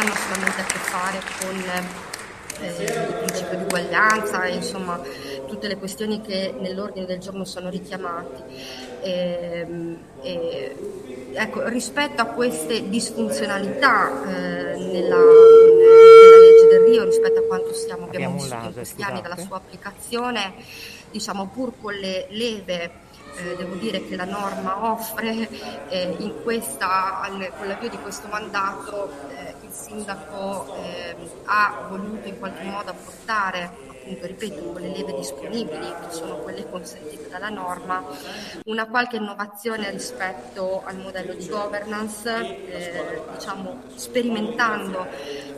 hanno solamente a che fare con eh, il principio di uguaglianza e insomma tutte le questioni che nell'ordine del giorno sono richiamate. E, ehm, e, ecco, rispetto a queste disfunzionalità eh, nella, nella, legge del Rio, rispetto a quanto stiamo, abbiamo, abbiamo vissuto in questi anni dalla sua applicazione, diciamo pur con le leve eh, devo dire che la norma offre eh, in questa, con l'avvio di questo mandato eh, sindaco eh, ha voluto in qualche modo apportare ripeto, con le leve disponibili, che sono quelle consentite dalla norma, una qualche innovazione rispetto al modello di governance, eh, diciamo, sperimentando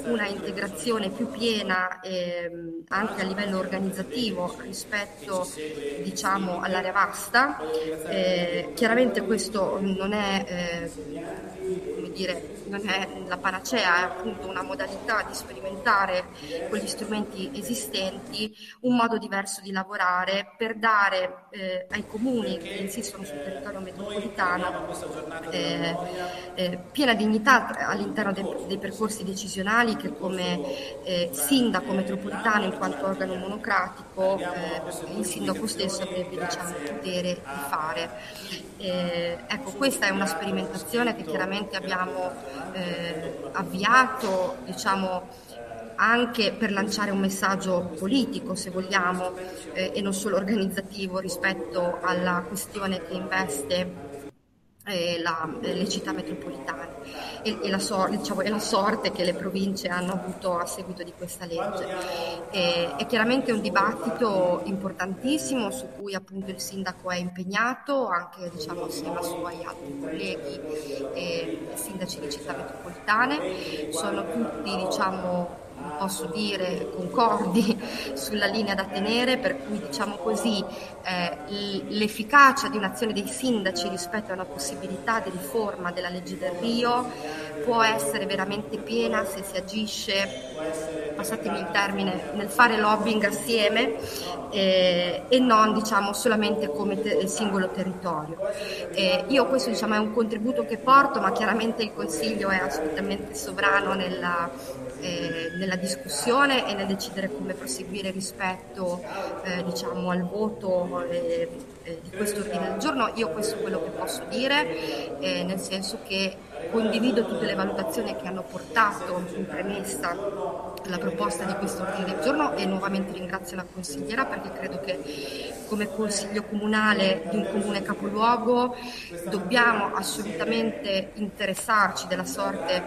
una integrazione più piena eh, anche a livello organizzativo rispetto diciamo, all'area vasta. Eh, chiaramente questo non è eh, dire, non è la panacea, è appunto una modalità di sperimentare con gli strumenti esistenti un modo diverso di lavorare per dare eh, ai comuni che insistono sul territorio metropolitano eh, eh, piena dignità all'interno dei, dei, percorsi decisionali che come eh, sindaco metropolitano in quanto organo monocratico eh, il sindaco stesso avrebbe diciamo, potere di fare. Eh, ecco, questa è una sperimentazione che chiaramente abbiamo avviato, diciamo, anche per lanciare un messaggio politico, se vogliamo, eh, e non solo organizzativo rispetto alla questione che investe eh, la, eh, le città metropolitane e, e, la sor- diciamo, e, la sorte che le province hanno avuto a seguito di questa legge. E, è chiaramente un dibattito importantissimo su cui appunto il sindaco è impegnato anche diciamo, assieme ai suoi altri colleghi e sindaci di città metropolitane. Sono tutti diciamo, posso dire, concordi sulla linea da tenere, per cui diciamo così eh, l'efficacia di un'azione dei sindaci rispetto a una possibilità di riforma della legge del Rio può essere veramente piena se si agisce, passatemi il termine, nel fare lobbying assieme eh, e non diciamo solamente come te- singolo territorio. Eh, io questo diciamo, è un contributo che porto, ma chiaramente il Consiglio è assolutamente sovrano nella, eh, nella discussione e nel decidere come proseguire rispetto eh, diciamo, al voto eh, eh, di questo ordine del giorno. Io questo è quello che posso dire, eh, nel senso che condivido tutte le valutazioni che hanno portato in premessa la proposta di questo ordine del giorno e nuovamente ringrazio la consigliera perché credo che come consiglio comunale di un comune capoluogo dobbiamo assolutamente interessarci della sorte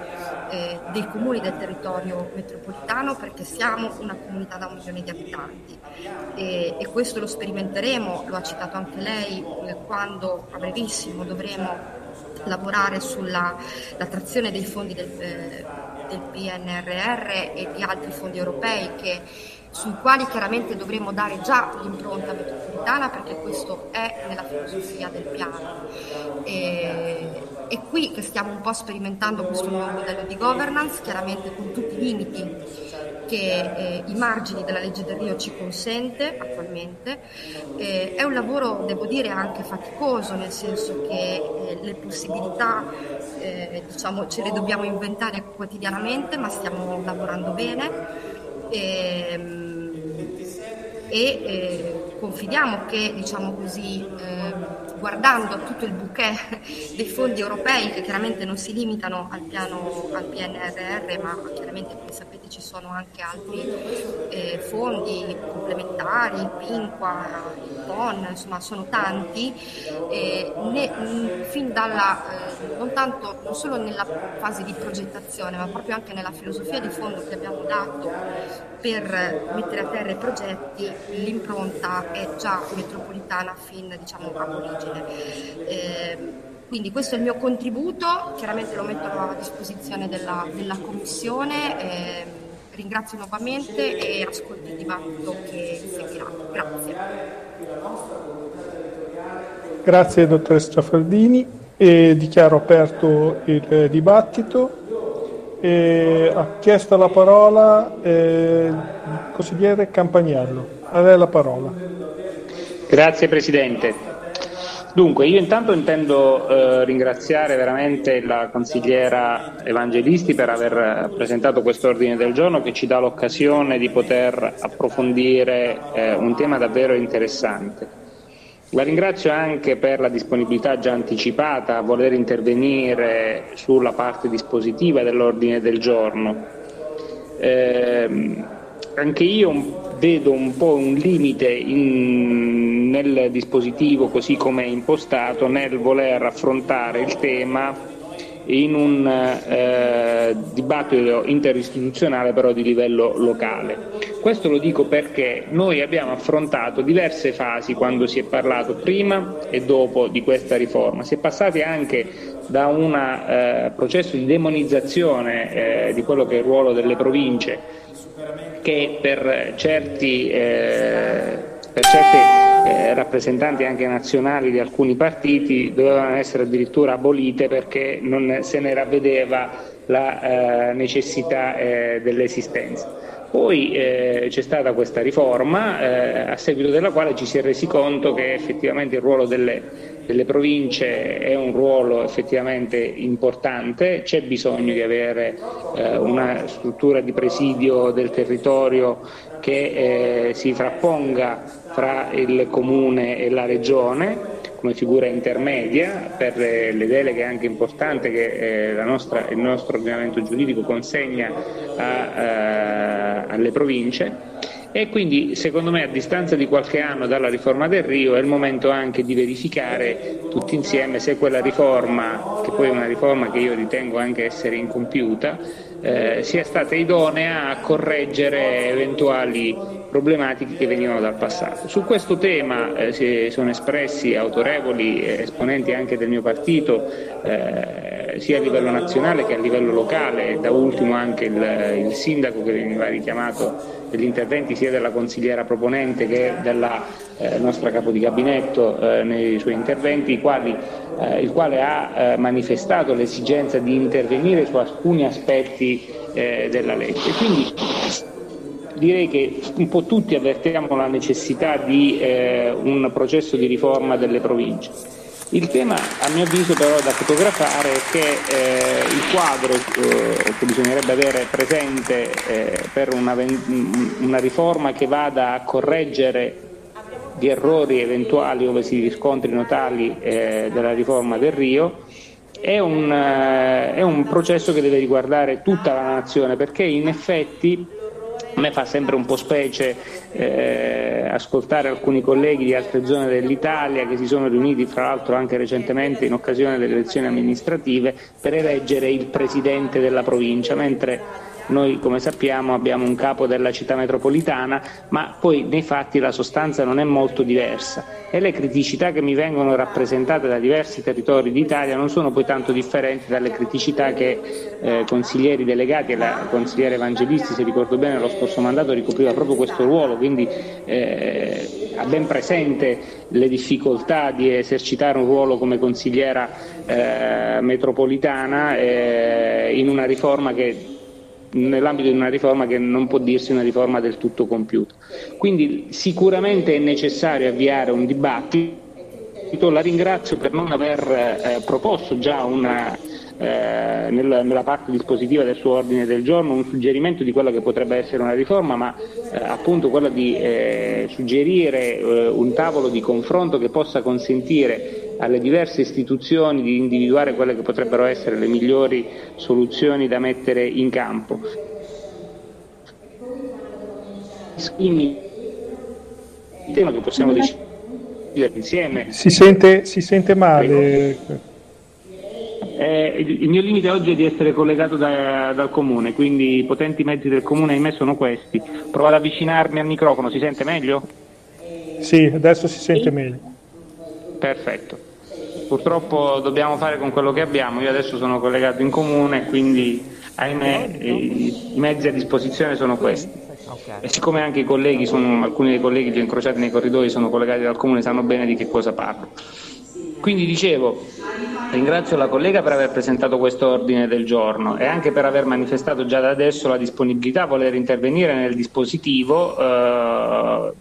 eh, dei comuni del territorio metropolitano perché siamo una comunità da un milione di abitanti. E, e questo lo sperimenteremo, lo ha citato anche lei, eh, quando a brevissimo dovremo lavorare sulla trazione dei fondi del, eh, del, PNRR e di altri fondi europei che, sui quali chiaramente dovremo dare già l'impronta metropolitana perché questo è nella filosofia del piano. E, è qui che stiamo un po' sperimentando questo nuovo modello di governance, chiaramente con tutti i limiti che eh, i margini della legge del Rio ci consente attualmente. Eh, è un lavoro, devo dire, anche faticoso, nel senso che eh, le possibilità eh, diciamo, ce le dobbiamo inventare quotidianamente, ma stiamo lavorando bene. Ehm, e, e confidiamo che diciamo così, guardando tutto il bouquet dei fondi europei che chiaramente non si limitano al, piano, al PNRR ma chiaramente come sapete ci sono anche altri eh, fondi complementari, Pinqua, PON, insomma sono tanti, eh, ne, mh, fin dalla, eh, non tanto non solo nella fase di progettazione ma proprio anche nella filosofia di fondo che abbiamo dato per mettere a terra i progetti, l'impronta è già metropolitana fin diciamo a origine immagine. Eh, quindi questo è il mio contributo, chiaramente lo metto a disposizione della, della Commissione. Eh, ringrazio nuovamente e ascolto il dibattito che seguirà. Grazie. Grazie dottoressa Faldini e dichiaro aperto il dibattito. E ha chiesto la parola eh, il consigliere Campagnello. A lei la parola. Grazie Presidente. Dunque, io intanto intendo eh, ringraziare veramente la consigliera Evangelisti per aver presentato questo ordine del giorno che ci dà l'occasione di poter approfondire eh, un tema davvero interessante. La ringrazio anche per la disponibilità già anticipata a voler intervenire sulla parte dispositiva dell'ordine del giorno. Eh, anche io vedo un po' un limite in, nel dispositivo così come è impostato nel voler affrontare il tema in un eh, dibattito interistituzionale però di livello locale. Questo lo dico perché noi abbiamo affrontato diverse fasi quando si è parlato prima e dopo di questa riforma. Si è passati anche da un eh, processo di demonizzazione eh, di quello che è il ruolo delle province che per certi, eh, per certi eh, rappresentanti anche nazionali di alcuni partiti dovevano essere addirittura abolite perché non se ne ravvedeva la eh, necessità eh, dell'esistenza. Poi eh, c'è stata questa riforma eh, a seguito della quale ci si è resi conto che effettivamente il ruolo delle, delle province è un ruolo effettivamente importante, c'è bisogno di avere eh, una struttura di presidio del territorio che eh, si frapponga fra il comune e la regione come figura intermedia per le deleghe anche importanti che eh, nostra, il nostro ordinamento giuridico consegna a, eh, alle province. E quindi secondo me a distanza di qualche anno dalla riforma del Rio è il momento anche di verificare tutti insieme se quella riforma, che poi è una riforma che io ritengo anche essere incompiuta, eh, sia stata idonea a correggere eventuali problematiche che venivano dal passato. Su questo tema eh, si sono espressi autorevoli esponenti anche del mio partito, eh, sia a livello nazionale che a livello locale, da ultimo anche il, il sindaco che veniva richiamato degli interventi sia della consigliera proponente che della eh, nostra capo di gabinetto eh, nei suoi interventi, quali, eh, il quale ha eh, manifestato l'esigenza di intervenire su alcuni aspetti eh, della legge. Quindi, direi che un po' tutti avvertiamo la necessità di eh, un processo di riforma delle province. Il tema, a mio avviso, però da fotografare è che eh, il quadro eh, che bisognerebbe avere presente eh, per una, una, riforma che vada a correggere gli errori eventuali ove si riscontrino tali eh, della riforma del Rio è un, eh, è un processo che deve riguardare tutta la nazione perché in effetti a me fa sempre un po' specie eh, ascoltare alcuni colleghi di altre zone dell'Italia che si sono riuniti fra l'altro anche recentemente in occasione delle elezioni amministrative per eleggere il presidente della provincia, mentre noi come sappiamo abbiamo un capo della città metropolitana, ma poi nei fatti la sostanza non è molto diversa. E le criticità che mi vengono rappresentate da diversi territori d'Italia non sono poi tanto differenti dalle criticità che eh, consiglieri delegati e la consigliera Evangelisti, se ricordo bene, lo scorso mandato ricopriva proprio questo ruolo, quindi eh, ha ben presente le difficoltà di esercitare un ruolo come consigliera eh, metropolitana eh, in una riforma che nell'ambito di una riforma che non può dirsi una riforma del tutto compiuta. Quindi sicuramente è necessario avviare un dibattito, la ringrazio per non aver eh, proposto già una, eh, nella, nella, parte dispositiva del suo ordine del giorno un suggerimento di quella che potrebbe essere una riforma, ma eh, appunto quella di eh, suggerire eh, un tavolo di confronto che possa consentire alle diverse istituzioni di individuare quelle che potrebbero essere le migliori soluzioni da mettere in campo. Quindi il tema che possiamo decidere insieme. Si sente, si sente male. Eh, il, il, mio limite oggi è di essere collegato da, dal comune, quindi i potenti mezzi del comune ahimè sono questi. Provo ad avvicinarmi al microfono, si sente meglio? Sì, adesso si sente meglio. Perfetto. Purtroppo dobbiamo fare con quello che abbiamo, io adesso sono collegato in comune, quindi ahimè i, mezzi a disposizione sono questi. E siccome anche i colleghi, sono, alcuni dei colleghi che ho incrociati nei corridoi sono collegati dal comune, sanno bene di che cosa parlo. Quindi dicevo, ringrazio la collega per aver presentato questo ordine del giorno e anche per aver manifestato già da adesso la disponibilità a voler intervenire nel dispositivo eh,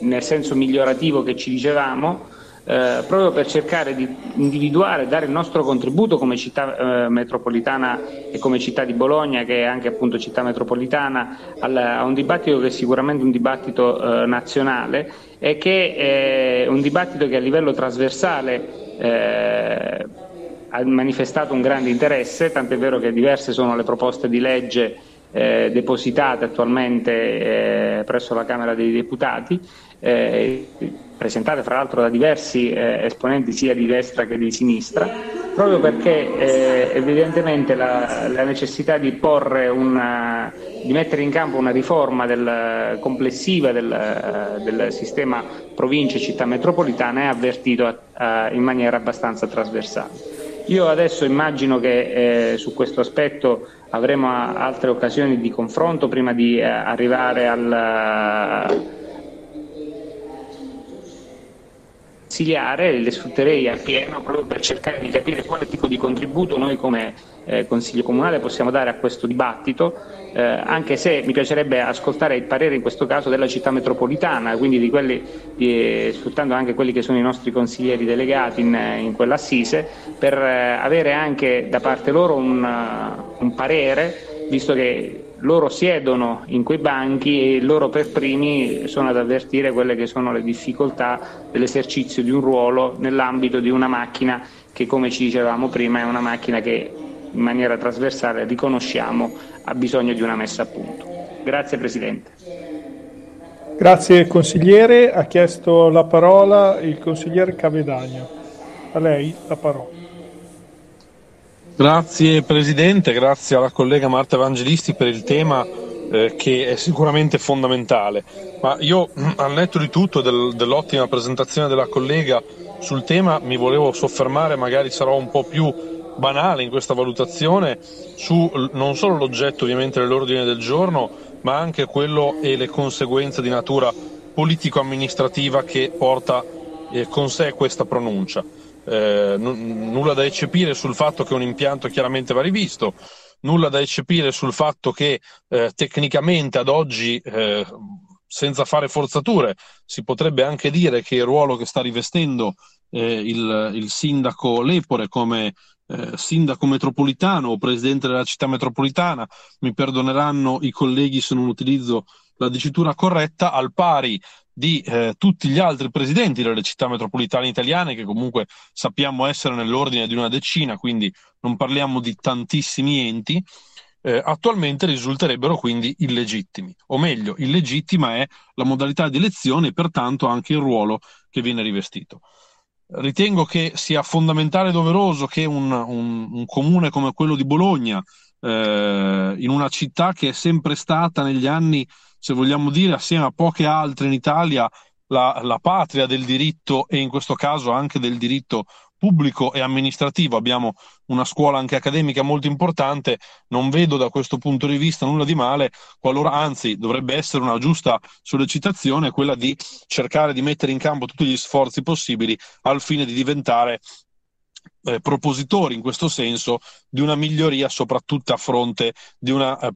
nel senso migliorativo che ci dicevamo eh, proprio per cercare di individuare, dare il nostro contributo come città eh, metropolitana e come città di Bologna, che è anche appunto città metropolitana, al, a un dibattito che è sicuramente un dibattito eh, nazionale e che è un dibattito che a livello trasversale eh, ha manifestato un grande interesse, tant'è vero che diverse sono le proposte di legge eh, depositate attualmente eh, presso la Camera dei Deputati, eh, presentate fra l'altro da diversi eh, esponenti sia di destra che di sinistra, proprio perché eh, evidentemente la, la, necessità di, una, di, mettere in campo una riforma del, complessiva del, del, sistema province città metropolitana è avvertito a, in maniera abbastanza trasversale. Io adesso immagino che eh, su questo aspetto avremo altre occasioni di confronto prima di eh, arrivare al consigliare, le sfrutterei appieno proprio per cercare di capire quale tipo di contributo noi come eh, Consiglio Comunale possiamo dare a questo dibattito, eh, anche se mi piacerebbe ascoltare il parere in questo caso della città metropolitana, quindi di quelli, di, sfruttando anche quelli che sono i nostri consiglieri delegati in, in quell'assise, per eh, avere anche da parte loro un, un parere, visto che loro siedono in quei banchi e loro per primi sono ad avvertire quelle che sono le difficoltà dell'esercizio di un ruolo nell'ambito di una macchina che come ci dicevamo prima è una macchina che in maniera trasversale riconosciamo ha bisogno di una messa a punto. Grazie Presidente. Grazie consigliere, ha chiesto la parola il consigliere Cavedagno. A lei la parola. Grazie Presidente, grazie alla collega Marta Evangelisti per il tema eh, che è sicuramente fondamentale. Ma io, al netto di tutto, del, dell'ottima presentazione della collega sul tema, mi volevo soffermare, magari sarò un po' più banale in questa valutazione, su non solo l'oggetto ovviamente dell'ordine del giorno, ma anche quello e le conseguenze di natura politico-amministrativa che porta eh, con sé questa pronuncia eh, n- nulla da eccepire sul fatto che un impianto chiaramente va rivisto, nulla da eccepire sul fatto che eh, tecnicamente ad oggi, eh, senza fare forzature, si potrebbe anche dire che il ruolo che sta rivestendo eh, il, il, sindaco Lepore come eh, sindaco metropolitano o presidente della città metropolitana, mi perdoneranno i colleghi se non utilizzo la dicitura corretta, al pari di eh, tutti gli altri presidenti delle città metropolitane italiane, che comunque sappiamo essere nell'ordine di una decina, quindi non parliamo di tantissimi enti, eh, attualmente risulterebbero quindi illegittimi, o meglio, illegittima è la modalità di elezione e pertanto anche il ruolo che viene rivestito. Ritengo che sia fondamentale e doveroso che un, un, un comune come quello di Bologna, eh, in una città che è sempre stata negli anni se vogliamo dire, assieme a poche altre in Italia, la, la patria del diritto e in questo caso anche del diritto pubblico e amministrativo, abbiamo una scuola anche accademica molto importante, non vedo da questo punto di vista nulla di male, qualora anzi dovrebbe essere una giusta sollecitazione quella di cercare di mettere in campo tutti gli sforzi possibili al fine di diventare eh, propositori in questo senso di una miglioria soprattutto a fronte di una eh,